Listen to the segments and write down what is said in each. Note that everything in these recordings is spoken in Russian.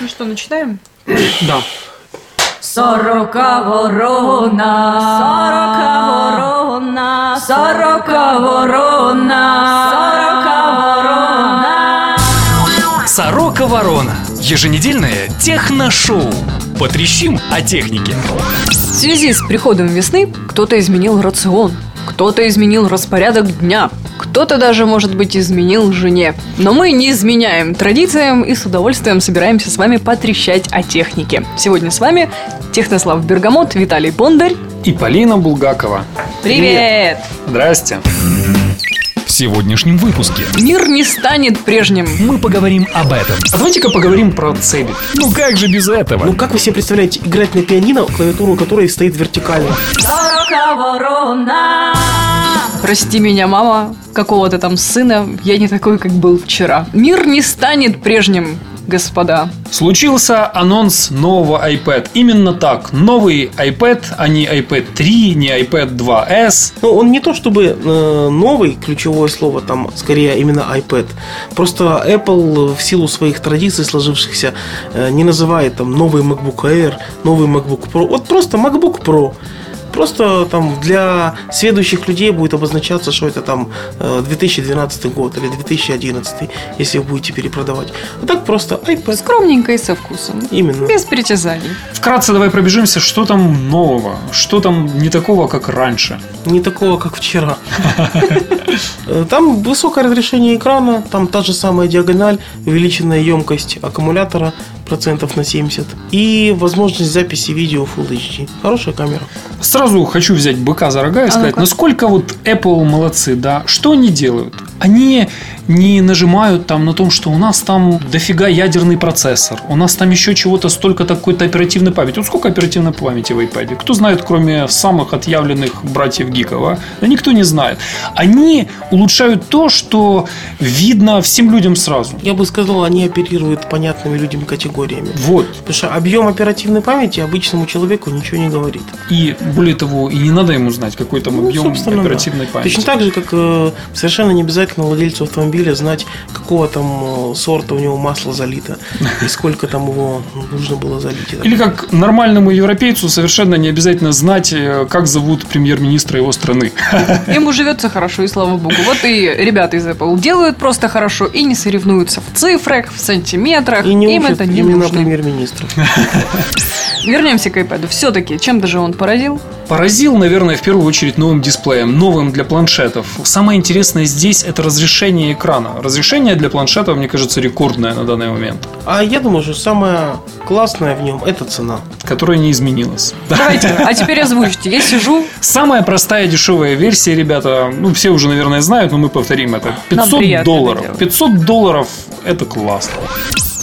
Ну что, начинаем? Да. Сорока ворона, сорока ворона, сорока ворона, сорока ворона. Сорока Ворона. Еженедельное техношоу. Потрещим о технике. В связи с приходом весны кто-то изменил рацион, кто-то изменил распорядок дня, кто-то даже, может быть, изменил жене. Но мы не изменяем традициям и с удовольствием собираемся с вами потрещать о технике. Сегодня с вами Технослав Бергамот, Виталий Бондарь. И Полина Булгакова. Привет! Здрасте. В сегодняшнем выпуске Мир не станет прежним. мы поговорим об этом. А давайте-ка поговорим про цепи. Ну как же без этого? Ну как вы себе представляете играть на пианино, клавиатуру которой стоит вертикально? Прости меня, мама, какого-то там сына, я не такой, как был вчера. Мир не станет прежним, господа. Случился анонс нового iPad. Именно так. Новый iPad, а не iPad 3, не iPad 2S. Ну, он не то чтобы э, новый, ключевое слово там, скорее именно iPad. Просто Apple в силу своих традиций сложившихся э, не называет там новый MacBook Air, новый MacBook Pro. Вот просто MacBook Pro. Просто там для следующих людей будет обозначаться, что это там э, 2012 год или 2011, если вы будете перепродавать. А так просто iPad. Скромненько и со вкусом. Именно. Без притязаний. Вкратце давай пробежимся, что там нового, что там не такого, как раньше. Не такого, как вчера. Э, Там высокое разрешение экрана, там та же самая диагональ, увеличенная емкость аккумулятора процентов на 70 и возможность записи видео Full HD. Хорошая камера. Сразу хочу взять быка за рога и сказать, ну-ка. насколько вот Apple молодцы, да. Что они делают? Они не нажимают там на том, что у нас там дофига ядерный процессор, у нас там еще чего-то столько такой-то оперативной памяти. Вот сколько оперативной памяти в iPad? Кто знает, кроме самых отъявленных братьев гиков, а? Да никто не знает. Они улучшают то, что видно всем людям сразу. Я бы сказал, они оперируют понятными людям категориями. Вот. Потому что объем оперативной памяти обычному человеку ничего не говорит. И более того, и не надо ему знать, какой там Ну, объем собственно, да. оперативной памяти. Точно так же, как э, совершенно не обязательно владельцу автомобиля знать, какого там э, сорта у него масло залито и сколько там его нужно было залить. Или как нормальному европейцу совершенно не обязательно знать, э, как зовут премьер-министра его страны. Ему живется хорошо, и слава богу. Вот и ребята из Apple делают просто хорошо и не соревнуются в цифрах, в сантиметрах. И не Им учат это не именно нужно. премьер-министра. Вернемся к iPad. Все-таки, чем даже он поразил? Поразил, наверное, в первую очередь новым дисплеем, новым для планшетов. Самое интересное здесь это разрешение экрана. Разрешение для планшетов, мне кажется, рекордное на данный момент, А я думаю, что самое классное в нем это цена. которое не изменилось. Давайте, а теперь озвучьте. Я сижу, Самая простая дешевая версия, ребята, ну все уже, наверное, знают, но мы повторим это. 500 приятно это долларов. делать. 500 долларов это классно.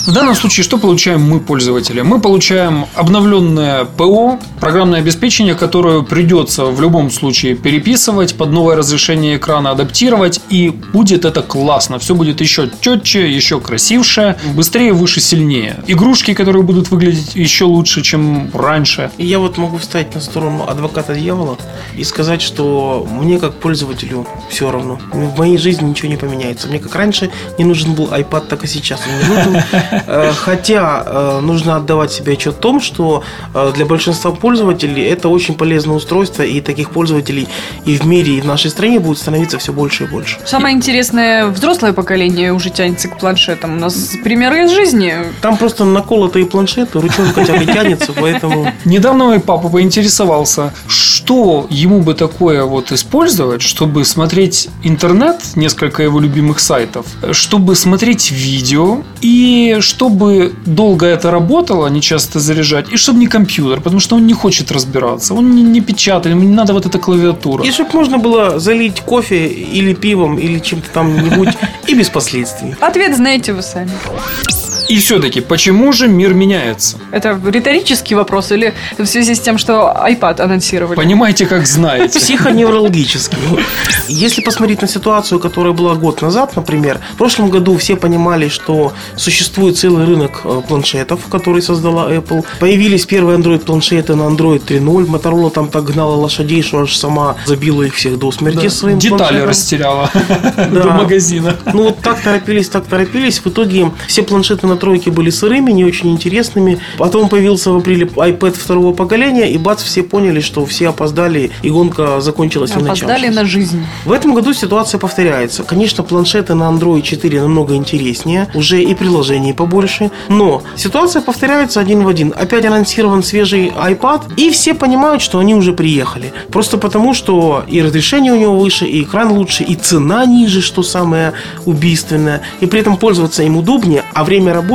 В данном случае что получаем мы, пользователи? Мы получаем обновленное ПО, программное обеспечение, которое придется в любом случае переписывать, под новое разрешение экрана адаптировать, и будет это классно. Все будет еще четче, еще красивше, быстрее, выше, сильнее. Игрушки, которые будут выглядеть еще лучше, чем раньше. И я вот могу встать на сторону адвоката дьявола и сказать, что мне как пользователю все равно. В моей жизни ничего не поменяется. Мне как раньше не нужен был iPad, так и сейчас он не нужен. Э, Хотя э, нужно отдавать себе отчет в том, что э, для большинства пользователей это очень полезное устройство, и таких пользователей и в мире, и в нашей стране будет становиться все больше и больше. Самое интересное, взрослое поколение уже тянется к планшетам. У нас примеры из жизни. Там просто наколотые планшеты, ручонка хотя бы тянется, поэтому... Недавно мой папа поинтересовался, что ему бы такое вот использовать, чтобы смотреть интернет, несколько его любимых сайтов, чтобы смотреть видео и чтобы долго это работало, не часто заряжать, и чтобы не компьютер, потому что он не хочет разбираться, он не, не печатает, ему не надо вот эта клавиатура. И чтобы можно было залить кофе или пивом, или чем-то там нибудь и без последствий. Ответ знаете вы сами. И все-таки, почему же мир меняется? Это риторический вопрос или в связи с тем, что iPad анонсировали? Понимаете, как знаете. Психоневрологический. Если посмотреть на ситуацию, которая была год назад, например, в прошлом году все понимали, что существует целый рынок э, планшетов, который создала Apple. Появились первые Android-планшеты на Android 3.0. Motorola там так гнала лошадей, что аж сама забила их всех до смерти своим Детали планшетом. растеряла Да. до магазина. Ну вот так торопились, так торопились. В итоге все планшеты на тройке были сырыми, не очень интересными. Потом появился в апреле iPad второго поколения, и бац, все поняли, что все опоздали, и гонка закончилась не Опоздали начавшись. на жизнь. В этом году ситуация повторяется. Конечно, планшеты на Android 4 намного интереснее, уже и приложений побольше, но ситуация повторяется один в один. Опять анонсирован свежий iPad, и все понимают, что они уже приехали. Просто потому, что и разрешение у него выше, и экран лучше, и цена ниже, что самое убийственное, и при этом пользоваться им удобнее, а время работы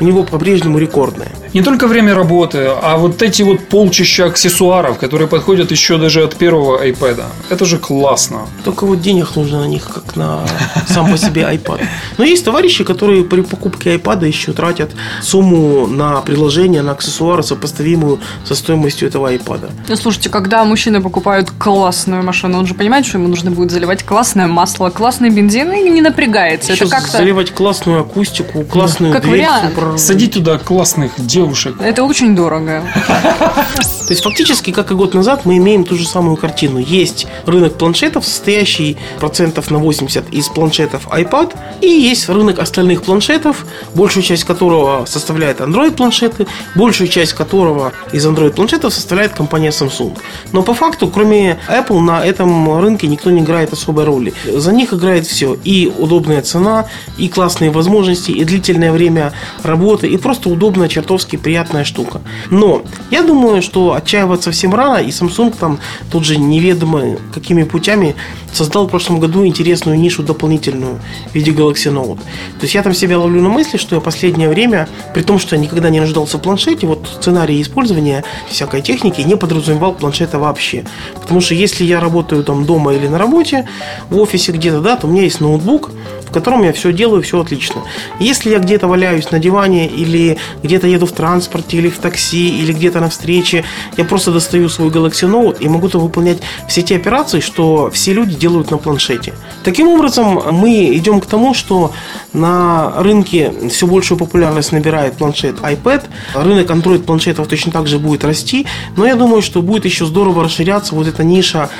у него по-прежнему рекордное. Не только время работы, а вот эти вот полчища аксессуаров, которые подходят еще даже от первого iPad. Это же классно. Только вот денег нужно на них, как на сам по себе iPad. Но есть товарищи, которые при покупке iPad еще тратят сумму на приложение, на аксессуары, сопоставимую со стоимостью этого iPad. Ну, слушайте, когда мужчины покупают классную машину, он же понимает, что ему нужно будет заливать классное масло, классный бензин и не напрягается. Еще Это как-то... заливать классную акустику, классную Как дверь. вариант. супер- Садить туда классных девушек. Это очень дорого. То есть фактически, как и год назад, мы имеем ту же самую картину. Есть рынок планшетов, состоящий процентов на 80 из планшетов iPad, и есть рынок остальных планшетов, большую часть которого составляет Android планшеты, большую часть которого из Android планшетов составляет компания Samsung. Но по факту, кроме Apple, на этом рынке никто не играет особой роли. За них играет все. И удобная цена, и классные возможности, и длительное время работы, и просто удобная, чертовски приятная штука. Но я думаю, что отчаиваться всем рано, и Samsung там тут же неведомо какими путями создал в прошлом году интересную нишу дополнительную в виде Galaxy Note. То есть я там себя ловлю на мысли, что я последнее время, при том, что я никогда не нуждался в планшете, вот сценарий использования всякой техники не подразумевал планшета вообще. Потому что если я работаю там дома или на работе, в офисе где-то, да, то у меня есть ноутбук, в котором я все делаю, все отлично. Если я где-то валяюсь на диване или где-то еду в транспорте или в такси или где-то на встрече, я просто достаю свой Galaxy Note и могу там выполнять все те операции, что все люди делают на планшете. Таким образом, мы идем к тому, что на рынке все большую популярность набирает планшет iPad. Рынок Android планшетов точно так же будет расти, но я думаю, что будет еще здорово расширяться вот эта ниша,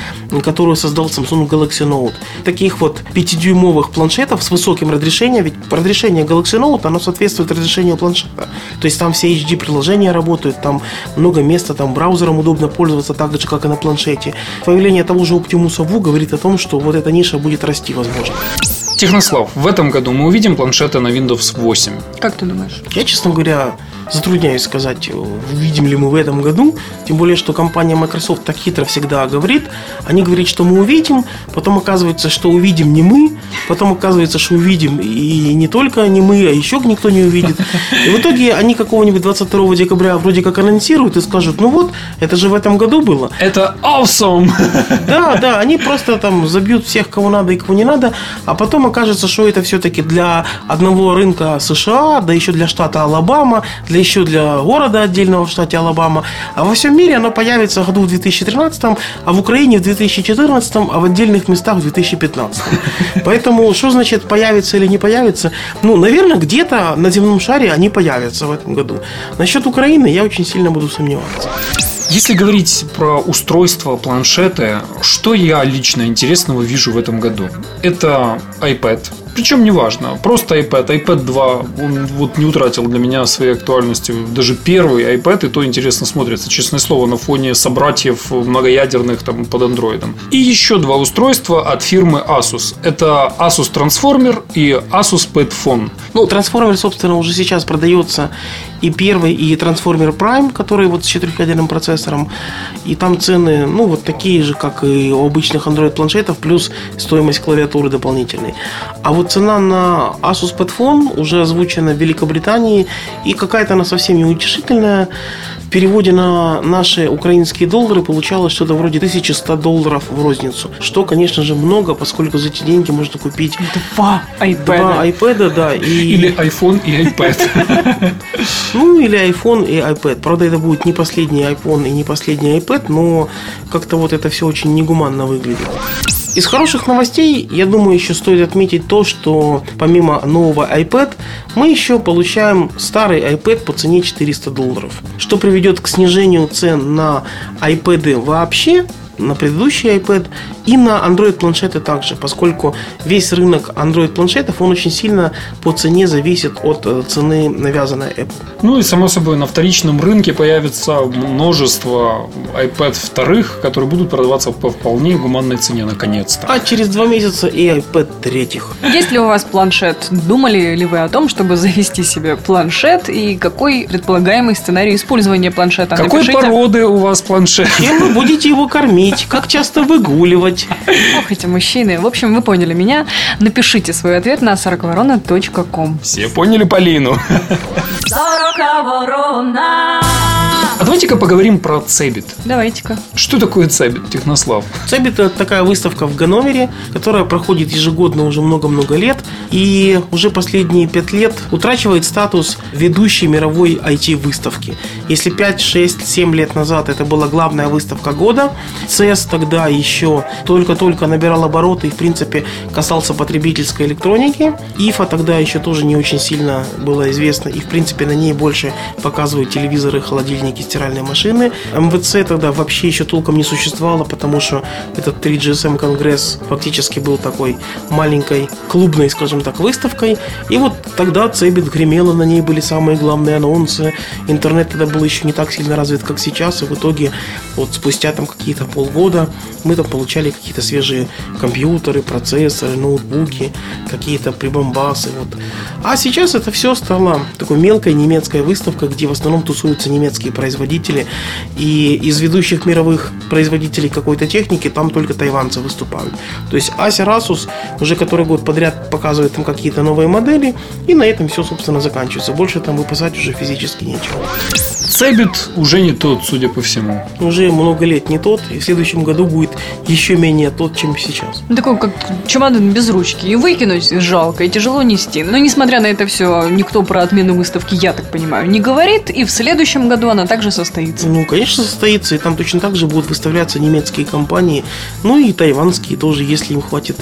которую создал Samsung Galaxy Note. Таких вот 5-дюймовых планшетов с высоким разрешением, ведь разрешение Galaxy Note, оно соответствует разрешению планшета. То есть там все HD-приложения работают, там много места, там браузером удобно пользоваться так же, как и на планшете. Появление того же Optimus Vu говорит о том, что вот эта ниша будет расти, возможно. Технослав, в этом году мы увидим планшеты на Windows 8. Как ты думаешь? Я, честно говоря, затрудняюсь сказать, увидим ли мы в этом году. Тем более, что компания Microsoft так хитро всегда говорит. Они говорят, что мы увидим, потом оказывается, что увидим не мы, потом оказывается, что увидим и не только не мы, а еще никто не увидит. И в итоге они какого-нибудь 22 декабря вроде как анонсируют и скажут, ну вот, это же в этом году было. Это awesome! Да, да, они просто там забьют всех, кого надо и кого не надо, а потом окажется, что это все-таки для одного рынка США, да еще для штата Алабама, для еще для города отдельного в штате Алабама. А во всем мире оно появится году в 2013, а в Украине в 2014, а в отдельных местах в 2015. Поэтому, что значит появится или не появится? Ну, наверное, где-то на земном шаре они появятся в этом году. Насчет Украины я очень сильно буду сомневаться. Если говорить про устройство, планшеты, что я лично интересного вижу в этом году? Это iPad. Причем неважно, просто iPad, iPad 2, он вот не утратил для меня своей актуальности. Даже первый iPad, и то интересно смотрится, честное слово, на фоне собратьев многоядерных там под андроидом. И еще два устройства от фирмы Asus. Это Asus Transformer и Asus Padfone. Ну, трансформер, собственно, уже сейчас продается и первый, и трансформер Prime, который вот с четырехъядерным процессором. И там цены, ну, вот такие же, как и у обычных Android планшетов, плюс стоимость клавиатуры дополнительной. А вот цена на Asus Padfone уже озвучена в Великобритании, и какая-то она совсем неутешительная. В переводе на наши украинские доллары получалось что-то вроде 1100 долларов в розницу. Что, конечно же, много, поскольку за эти деньги можно купить Два iPad. два iPad, да, и... Или iPhone и iPad. Ну, или iPhone и iPad. Правда, это будет не последний iPhone и не последний iPad, но как-то вот это все очень негуманно выглядит. Из хороших новостей, я думаю, еще стоит отметить то, что помимо нового iPad, мы еще получаем старый iPad по цене 400 долларов, что приведет к снижению цен на iPad вообще, на предыдущий iPad и на Android планшеты также, поскольку весь рынок Android планшетов, он очень сильно по цене зависит от э, цены навязанной Apple. Ну и, само собой, на вторичном рынке появится множество iPad вторых, которые будут продаваться по вполне гуманной цене, наконец-то. А через два месяца и iPad третьих. Есть ли у вас планшет? Думали ли вы о том, чтобы завести себе планшет? И какой предполагаемый сценарий использования планшета? Какой Напишите. породы у вас планшет? Чем вы будете его кормить? Как часто выгуливать? Ох, эти мужчины. В общем, вы поняли меня. Напишите свой ответ на сороковорона.ком. Все поняли Полину. Сорока ворона. А давайте-ка поговорим про Cebit. Давайте-ка. Что такое Cebit, Технослав? Цебит это такая выставка в Ганновере, которая проходит ежегодно уже много-много лет и уже последние пять лет утрачивает статус ведущей мировой IT-выставки. Если 5, 6, 7 лет назад это была главная выставка года, CES тогда еще только-только набирал обороты и, в принципе, касался потребительской электроники. IFA тогда еще тоже не очень сильно было известно и, в принципе, на ней больше показывают телевизоры, холодильники, стиральные машины. МВЦ тогда вообще еще толком не существовало, потому что этот 3GSM конгресс фактически был такой маленькой клубной, скажем так, выставкой. И вот тогда Цебит гремела, на ней были самые главные анонсы. Интернет тогда был еще не так сильно развит, как сейчас, и в итоге вот спустя там какие-то полгода мы там получали какие-то свежие компьютеры, процессоры, ноутбуки, какие-то прибамбасы. Вот. А сейчас это все стало такой мелкой немецкой выставкой, где в основном тусуются немецкие производители. И из ведущих мировых производителей какой-то техники там только тайванцы выступают. То есть Acer Asus уже который год подряд показывает там какие-то новые модели, и на этом все, собственно, заканчивается. Больше там выпускать уже физически нечего. Cebit уже не тот, судя по всему. Уже много лет не тот, и в следующем году будет еще менее тот, чем сейчас. Ну, Такой, как чемодан без ручки. И выкинуть жалко, и тяжело нести. Но, несмотря на это все, никто про отмену выставки, я так понимаю, не говорит. И в следующем году она также состоится. Ну, конечно, состоится, и там точно так же будут выставляться немецкие компании, ну и тайванские тоже, если им хватит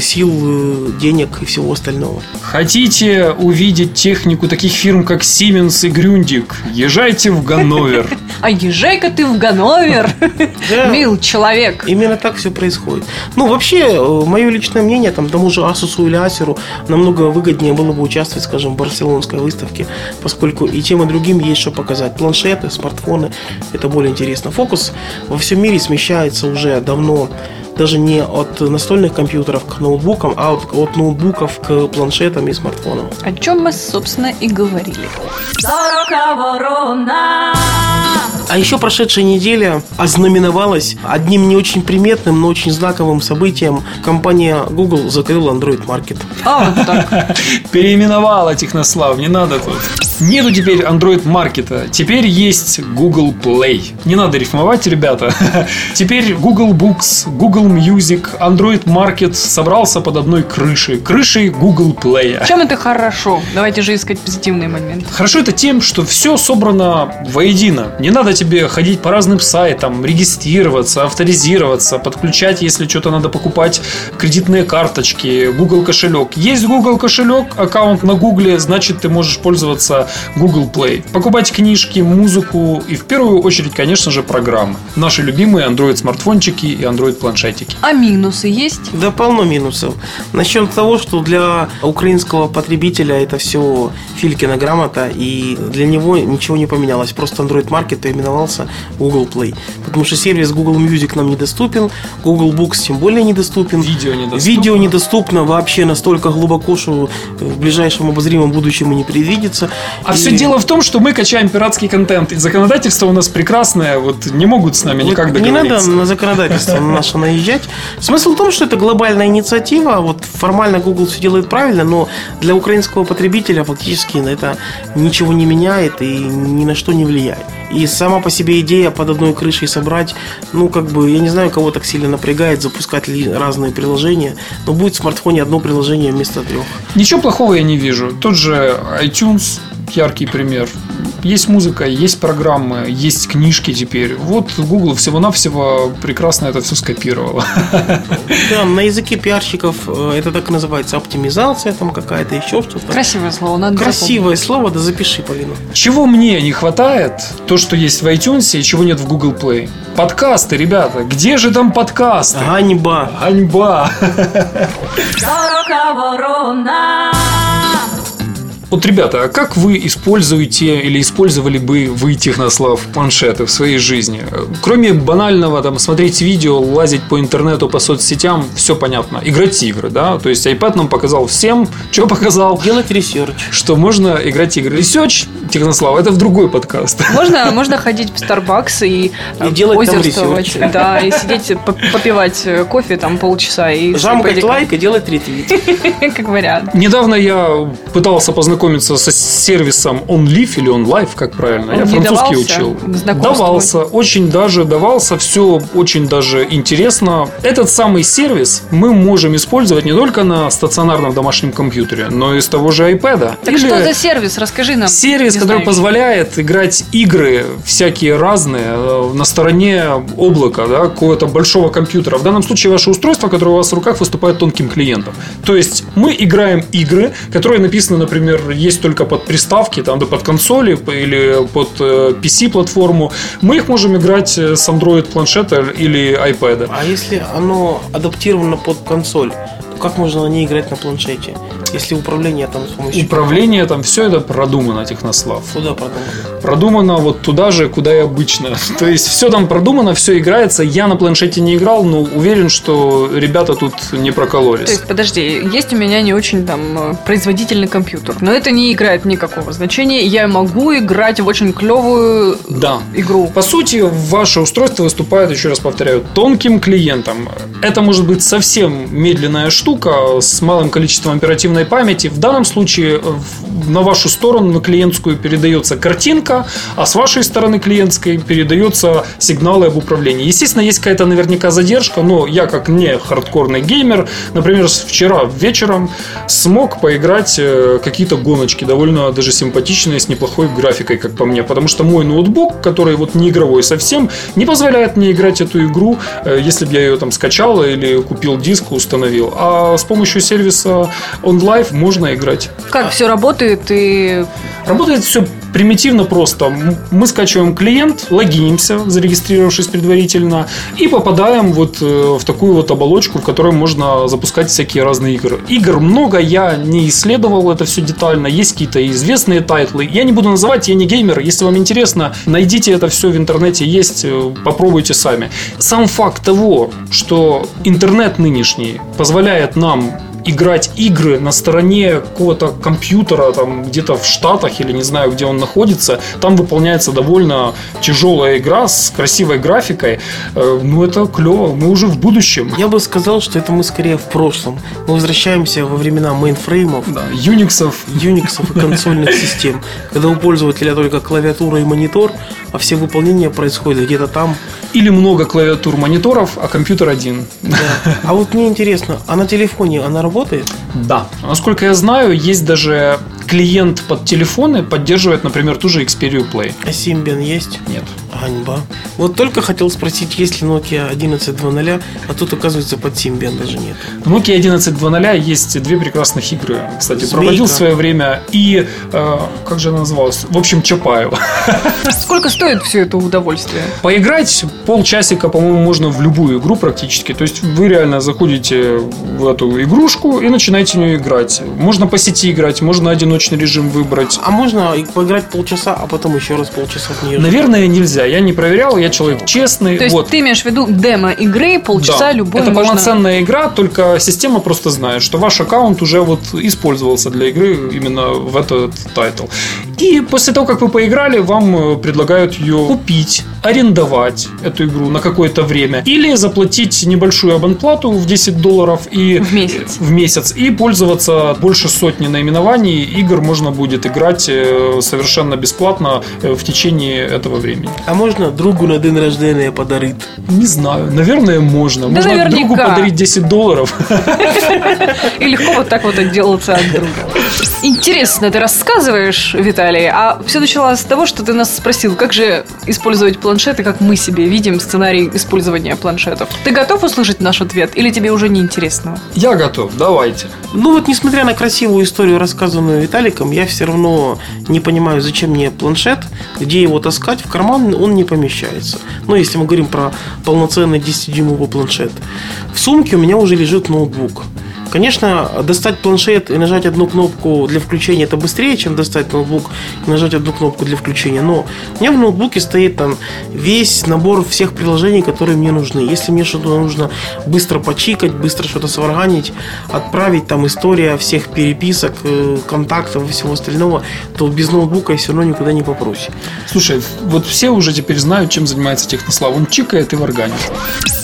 сил, э, денег и всего остального. Хотите увидеть технику таких фирм, как Siemens и Grundig? Езжайте в Ганновер. А езжай-ка ты в Ганновер, мил человек. Именно так все происходит. Ну, вообще, мое личное мнение, там, тому же Asus или Acer намного выгоднее было бы участвовать, скажем, в барселонской выставке, поскольку и тем, и другим есть что показать. Планшеты, смартфоны, это более интересно. Фокус во всем мире смещается уже давно даже не от настольных компьютеров к ноутбукам, а от, от ноутбуков к планшетам и смартфонам. О чем мы, собственно, и говорили. А еще прошедшая неделя ознаменовалась одним не очень приметным, но очень знаковым событием. Компания Google закрыла Android Market. А, вот так. Переименовала Технослав, не надо тут. Нету теперь Android маркета, теперь есть Google Play. Не надо рифмовать, ребята. Теперь Google Books, Google Music, Android Market собрался под одной крышей. Крышей Google Play. Чем это хорошо? Давайте же искать позитивные моменты. Хорошо это тем, что все собрано воедино. Не надо тебе ходить по разным сайтам, регистрироваться, авторизироваться, подключать, если что-то надо покупать, кредитные карточки, Google кошелек. Есть Google кошелек, аккаунт на Google, значит ты можешь пользоваться Google Play. Покупать книжки, музыку и в первую очередь, конечно же, программы. Наши любимые Android смартфончики и Android планшетики. А минусы есть? Да полно минусов. Начнем с того, что для украинского потребителя это все Филькина грамота, и для него ничего не поменялось. Просто Android Market переименовался в Google Play. Потому что сервис Google Music нам недоступен, Google Books тем более недоступен. Видео недоступно. Видео недоступно вообще настолько глубоко, что в ближайшем обозримом будущем и не предвидится. А И- все дело в том, что мы качаем пиратский контент. И законодательство у нас прекрасное, вот не могут с нами Вот никак не надо договориться. на законодательство наше наезжать. Смысл в том, что это глобальная инициатива. Вот формально Google все делает правильно, но для украинского потребителя фактически на это ничего не меняет и ни на что не влияет. И сама по себе идея под одной крышей собрать, ну, как бы, я не знаю, кого так сильно напрягает запускать разные приложения, но будет в смартфоне одно приложение вместо трех. Ничего плохого я не вижу. Тот же iTunes, яркий пример. Есть музыка, есть программы, есть книжки теперь. Вот Google всего-навсего прекрасно это все скопировал. Да, на языке пиарщиков э, это так и называется оптимизация там какая-то, еще что-то. Красивое слово, надо Красивое слово, да запиши, Полина. Чего мне не хватает, то, что есть в iTunes и чего нет в Google Play. Подкасты, ребята, где же там подкасты? Ганьба. Ганьба. Сорока ворона. Вот, ребята, а как вы используете или использовали бы вы, Технослав, планшеты в своей жизни? Кроме банального там смотреть видео, лазить по интернету, по соцсетям, все понятно. Играть игры, да? То есть iPad нам показал всем, что показал, Делать research. что можно играть игры. Research, Технослав, это в другой подкаст. Можно, можно ходить в Starbucks и, И делать там озерствовать. research. Да, и сидеть, по- попивать э, кофе там полчаса. И Жамкать лайк и делать ретвит. Как вариант. Недавно я пытался познакомиться со сервисом OnLive или OnLive, как правильно. я Он не французский учил. Давался, очень даже давался, все очень даже интересно. Этот самый сервис мы можем использовать не только на стационарном домашнем компьютере, но и с того же iPad. Так Или что за сервис? Расскажи нам. Сервис, который позволяет играть игры всякие разные э, на стороне облака, да, какого-то большого компьютера. В данном случае ваше устройство, которое у вас в руках, выступает тонким клиентом. То есть мы играем игры, которые написаны, например, есть только под приставки, там, да, под консоли или под э, PC-платформу. Мы их можем играть э, с Android планшета или iPad. А если оно адаптировано под консоль, то как можно на ней играть на планшете? Если управление там с помощью... Управление там все это продумано, Технослав. Куда продумано? продумано вот туда же, куда и обычно. То есть все там продумано, все играется. Я на планшете не играл, но уверен, что ребята тут не То прокололись. есть, подожди, есть у меня не очень там э, производительный компьютер, но это не играет никакого значения. Я могу играть в очень клевую Да. игру. По сути, ваше устройство выступает, еще раз повторяю, тонким клиентом. Это может быть совсем медленная штука с малым количеством оперативной памяти. В данном случае э, на вашу сторону, на клиентскую, передается картинка, а с вашей стороны клиентской передается сигналы об управлении. Естественно, есть какая-то наверняка задержка, но я как не хардкорный геймер, например, вчера вечером смог поиграть э, какие-то гоночки, довольно даже симпатичные, с неплохой графикой, как по мне, потому что мой ноутбук, который вот не игровой совсем, не позволяет мне играть эту игру, э, если бы я ее там скачал или купил диск, установил. А с помощью сервиса OnLive можно играть. Как все работает и Работает все примитивно просто. Мы скачиваем клиент, логинимся, зарегистрировавшись предварительно, и попадаем вот э, в такую вот оболочку, в которой можно запускать всякие разные игры. Игр много, я не исследовал это все детально. Есть какие-то известные title ы. Я не буду называть, я не геймер. Если вам интересно, найдите это все в интернете, есть, э, попробуйте сами. Сам факт того, что интернет нынешний позволяет нам играть игры на стороне какого-то компьютера, там где-то в Штатах или не знаю, где он находится, там выполняется довольно тяжелая игра с красивой графикой. Э, Ну, это клево, мы уже в будущем. Я бы сказал, что это мы скорее в прошлом. Мы возвращаемся во времена мейнфреймов, Да, юниксов. юниксов и консольных систем, когда у пользователя только клавиатура и монитор, а все выполнения происходят где-то там. Или много клавиатур мониторов, а компьютер один. Да. А вот мне интересно, а на телефоне она работает? Да. Насколько я знаю, есть даже клиент под телефоны, поддерживает, например, ту же Xperia Play. А Symbian есть? Нет. Ганьба. Вот только хотел спросить, есть ли Nokia 11.2.0, а тут, оказывается, под Symbian даже нет. В Nokia 11.2.0 есть две прекрасных игры. Кстати, Змейка. проводил в свое время и... э, как же она называлась? В общем, Чапаева. сколько стоит все это удовольствие? Поиграть полчасика, по-моему, можно в любую игру практически. То есть вы реально заходите в эту игрушку и начинаете в нее играть. Можно по сети играть, можно одиночный режим выбрать. А можно и поиграть полчаса, а потом еще раз полчаса в нее? Наверное, нельзя. Я не проверял, я человек честный. То есть вот. ты имеешь в виду демо игры, полчаса Да. любой Это можно... полноценная игра, только система просто знает, что ваш аккаунт уже вот использовался для игры именно в этот title. И после того, как вы поиграли, вам э, предлагают ее купить, арендовать эту игру на какое-то время или заплатить небольшую абонплату в 10 долларов и В месяц. в месяц и пользоваться больше сотни наименований игр можно будет играть э, совершенно бесплатно э, в течение этого времени. А можно другу на день рождения подарить? Не знаю, наверное, можно. Да можно наверняка. другу подарить 10 долларов. И легко вот так вот отделаться от друга. Интересно ты рассказываешь, Виталий, а все началось с того, что ты нас спросил, как же использовать планшеты, как мы себе видим сценарий использования планшетов. Ты готов услышать наш ответ или тебе уже не интересно? Я готов, давайте. Ну вот, несмотря на красивую историю, рассказанную Виталиком, я все равно не понимаю, зачем мне планшет, где его таскать, в карман он не помещается. Ну, если мы говорим про полноценный 10-дюймовый планшет. В сумке у меня уже лежит ноутбук. Конечно, достать планшет и нажать одну кнопку для включения это быстрее, чем достать ноутбук и нажать одну кнопку для включения. Но у меня в ноутбуке стоит там весь набор всех приложений, которые мне нужны. Если мне что-то нужно быстро почикать, быстро что-то сварганить, отправить там история всех переписок, э, контактов и всего остального, то без ноутбука я все равно никуда не попрусь. Слушай, вот все уже теперь знают, чем занимается Технослав. Он чикает и варганит.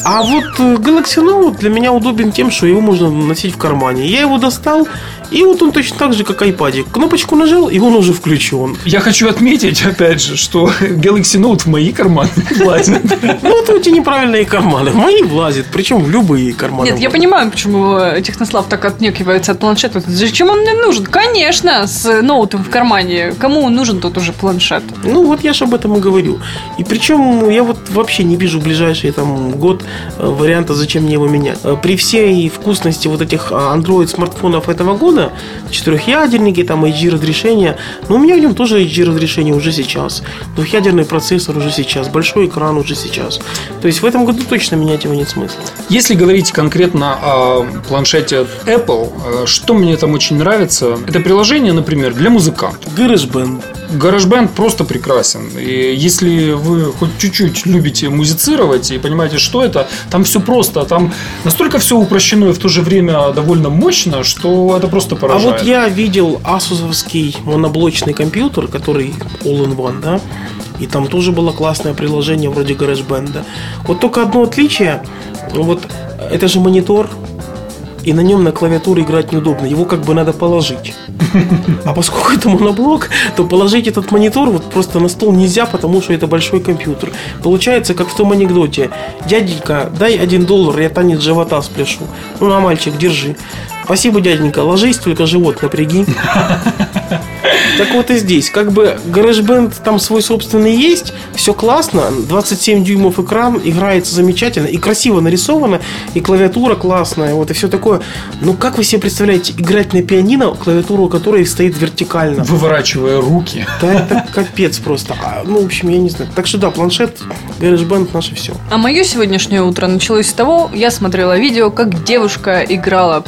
А вот э, Galaxy Note для меня удобен тем, что его можно носить в кармане. Я его достал, и вот он точно так же, как iPad. Кнопочку нажал, и он уже включен. Я хочу отметить, опять же, что Galaxy Note в мои карманы влазит. Ну, это эти неправильные карманы. В мои влазит, причем в любые карманы. Нет, я понимаю, почему Технослав так отнекивается от планшета. Зачем он мне нужен? Конечно, с ноутом в кармане. Кому он нужен тот уже планшет? Ну, вот я же об этом и говорю. И причем я вот вообще не вижу в ближайший там год э, варианта, зачем мне его менять. Э, При всей вкусности вот этих а, Android смартфонов этого года, четырехъядерники, там HD разрешение, но у меня в нем тоже HD разрешение уже сейчас. Двухъядерный процессор уже сейчас, большой экран уже сейчас. То есть в этом году точно менять его нет смысла. Если говорить конкретно о планшете Apple, э, что мне там очень нравится, это приложение, например, для музыкантов. GarageBand. GarageBand просто прекрасен. И если вы хоть чуть-чуть любите музицировать и понимаете, что это, там все просто. Там настолько все упрощено и в то же время довольно мощно, что это просто А поражает. вот я видел асусовский моноблочный компьютер, который all-in-one, да, и там тоже было классное приложение вроде GarageBand. Вот только одно отличие, вот это же монитор, и на нем на клавиатуре играть неудобно. Его как бы надо положить. А поскольку это моноблок, то положить этот монитор вот просто на стол нельзя, потому что это большой компьютер. Получается, как в том анекдоте. Дяденька, дай один доллар, я танец живота спляшу. Ну, на, мальчик, держи. Спасибо, дяденька, ложись, только живот напряги. Так вот и здесь. Как бы GarageBand там свой собственный есть, все классно, 27 дюймов экран, играется замечательно и красиво нарисовано, и клавиатура классная, вот и все такое. Но как вы себе представляете, играть на пианино, клавиатура у которой стоит вертикально? Выворачивая руки. Да это капец просто. А, ну, в общем, я не знаю. Так что да, планшет, GarageBand наше все. А мое сегодняшнее утро началось с того, я смотрела видео, как девушка играла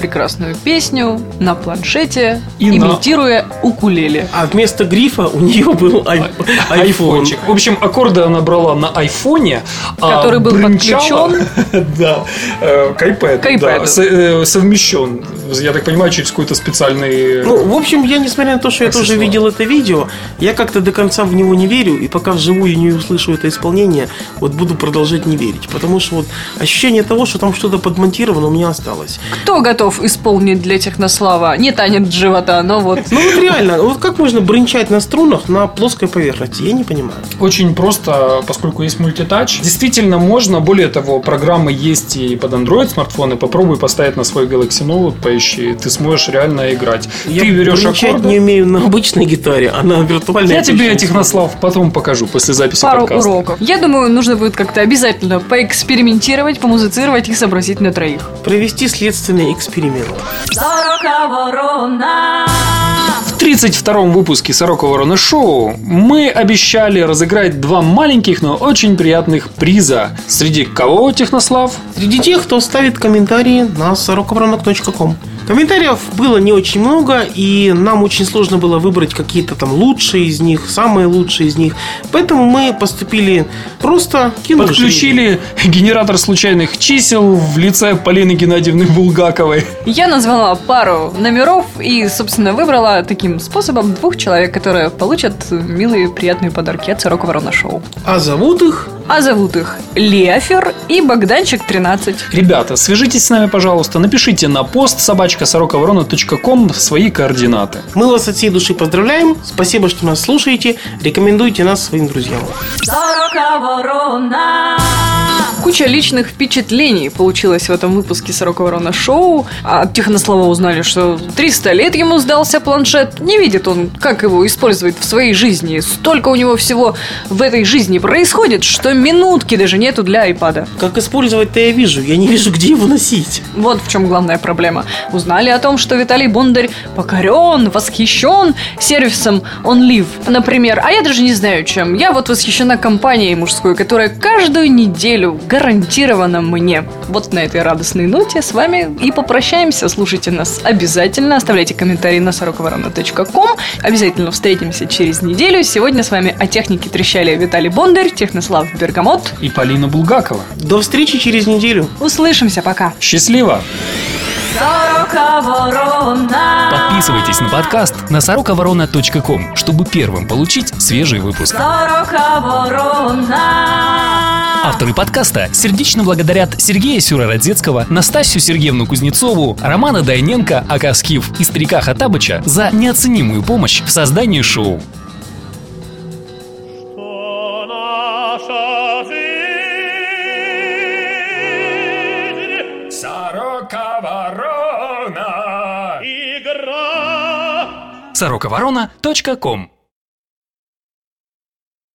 прекрасную песню на планшете, И на- имитируя укулеле. А вместо грифа у нее был ай-. Айфончик. В общем, аккорды она брала на айфоне. а Который был бренчала, Да, э, к iPad. К iPad. да, э, совмещен. Я так понимаю, через какой-то специальный... Ну, в общем, я, несмотря на то, что я тоже видел это видео, я как-то до конца в него не верю, и пока вживую не услышу это исполнение, вот буду продолжать не верить. Потому что вот ощущение того, что там что-то подмонтировано, у меня осталось. Кто готов исполнить для Технослава не танец живота, но вот Ну вот реально, вот как можно бренчать на струнах на плоской поверхности, я не понимаю. Очень просто, поскольку есть мультитач. Действительно можно, более того, программы есть и под Android смартфоны. Попробуй поставить на свой Galaxy Note, поищи, ты сможешь реально играть. Я ты берешь аккорды. не умею на обычной гитаре, а на виртуальной. Я тебе, отлично Технослав, потом покажу после записи пару подкаста. уроков. Я думаю, нужно будет как-то обязательно поэкспериментировать, помузицировать и сообразить на троих. Провести следственный эксперимент. Сорока ворона. В 32-м выпуске Сорока Ворона Шоу мы обещали разыграть два маленьких, но очень приятных приза. Среди кого, Технослав? Среди тех, кто ставит комментарии на сорокобранок.ком. Комментариев было не очень много, и нам очень сложно было выбрать какие-то там лучшие из них, самые лучшие из них. Поэтому мы поступили просто кинули Подключили генератор случайных чисел в лице Полины Геннадьевны Булгаковой. Я назвала пару номеров и, собственно, выбрала таким способом двух человек, которые получат милые приятные подарки от Сорока Ворона Шоу. А зовут их А зовут их Леофер и Богданчик 13. Ребята, свяжитесь с нами, пожалуйста, напишите на пост собачка сороковорона.ком свои координаты. Мы вас от всей души поздравляем. Спасибо, что нас слушаете. Рекомендуйте нас своим друзьям. Сорока ворона. Куча личных впечатлений получилось в этом выпуске «Сорока ворона шоу». От Технослова узнали, что 300 лет ему сдался планшет. Не видит он, как его использовать в своей жизни. Столько у него всего в этой жизни происходит, что минутки даже нету для айпада. Как использовать-то я вижу, я не вижу, где его носить. Вот в чем главная проблема. Узнали о том, что Виталий Бондарь покорен, восхищен сервисом OnLive, например. А я даже не знаю чем. Я вот восхищена компанией мужской, которая каждую неделю гарантированно мне. Вот на этой радостной ноте с вами и попрощаемся. Слушайте нас обязательно. Оставляйте комментарии на сороковорона.ком. Обязательно встретимся через неделю. Сегодня с вами о технике трещали Виталий Бондарь, Технослав Бергамот. И Полина Булгакова. До встречи через неделю. Услышимся, пока. Счастливо! Сорока ворона. Подписывайтесь на подкаст на сороковорона.ком, чтобы первым получить свежий выпуск. Сорока ворона. Авторы подкаста сердечно благодарят Сергея Сюрородецкого, Настасью Сергеевну Кузнецову, Романа Дайненко, Акаскив и Старика Хатабыча за неоценимую помощь в создании шоу. Сороковорона.ком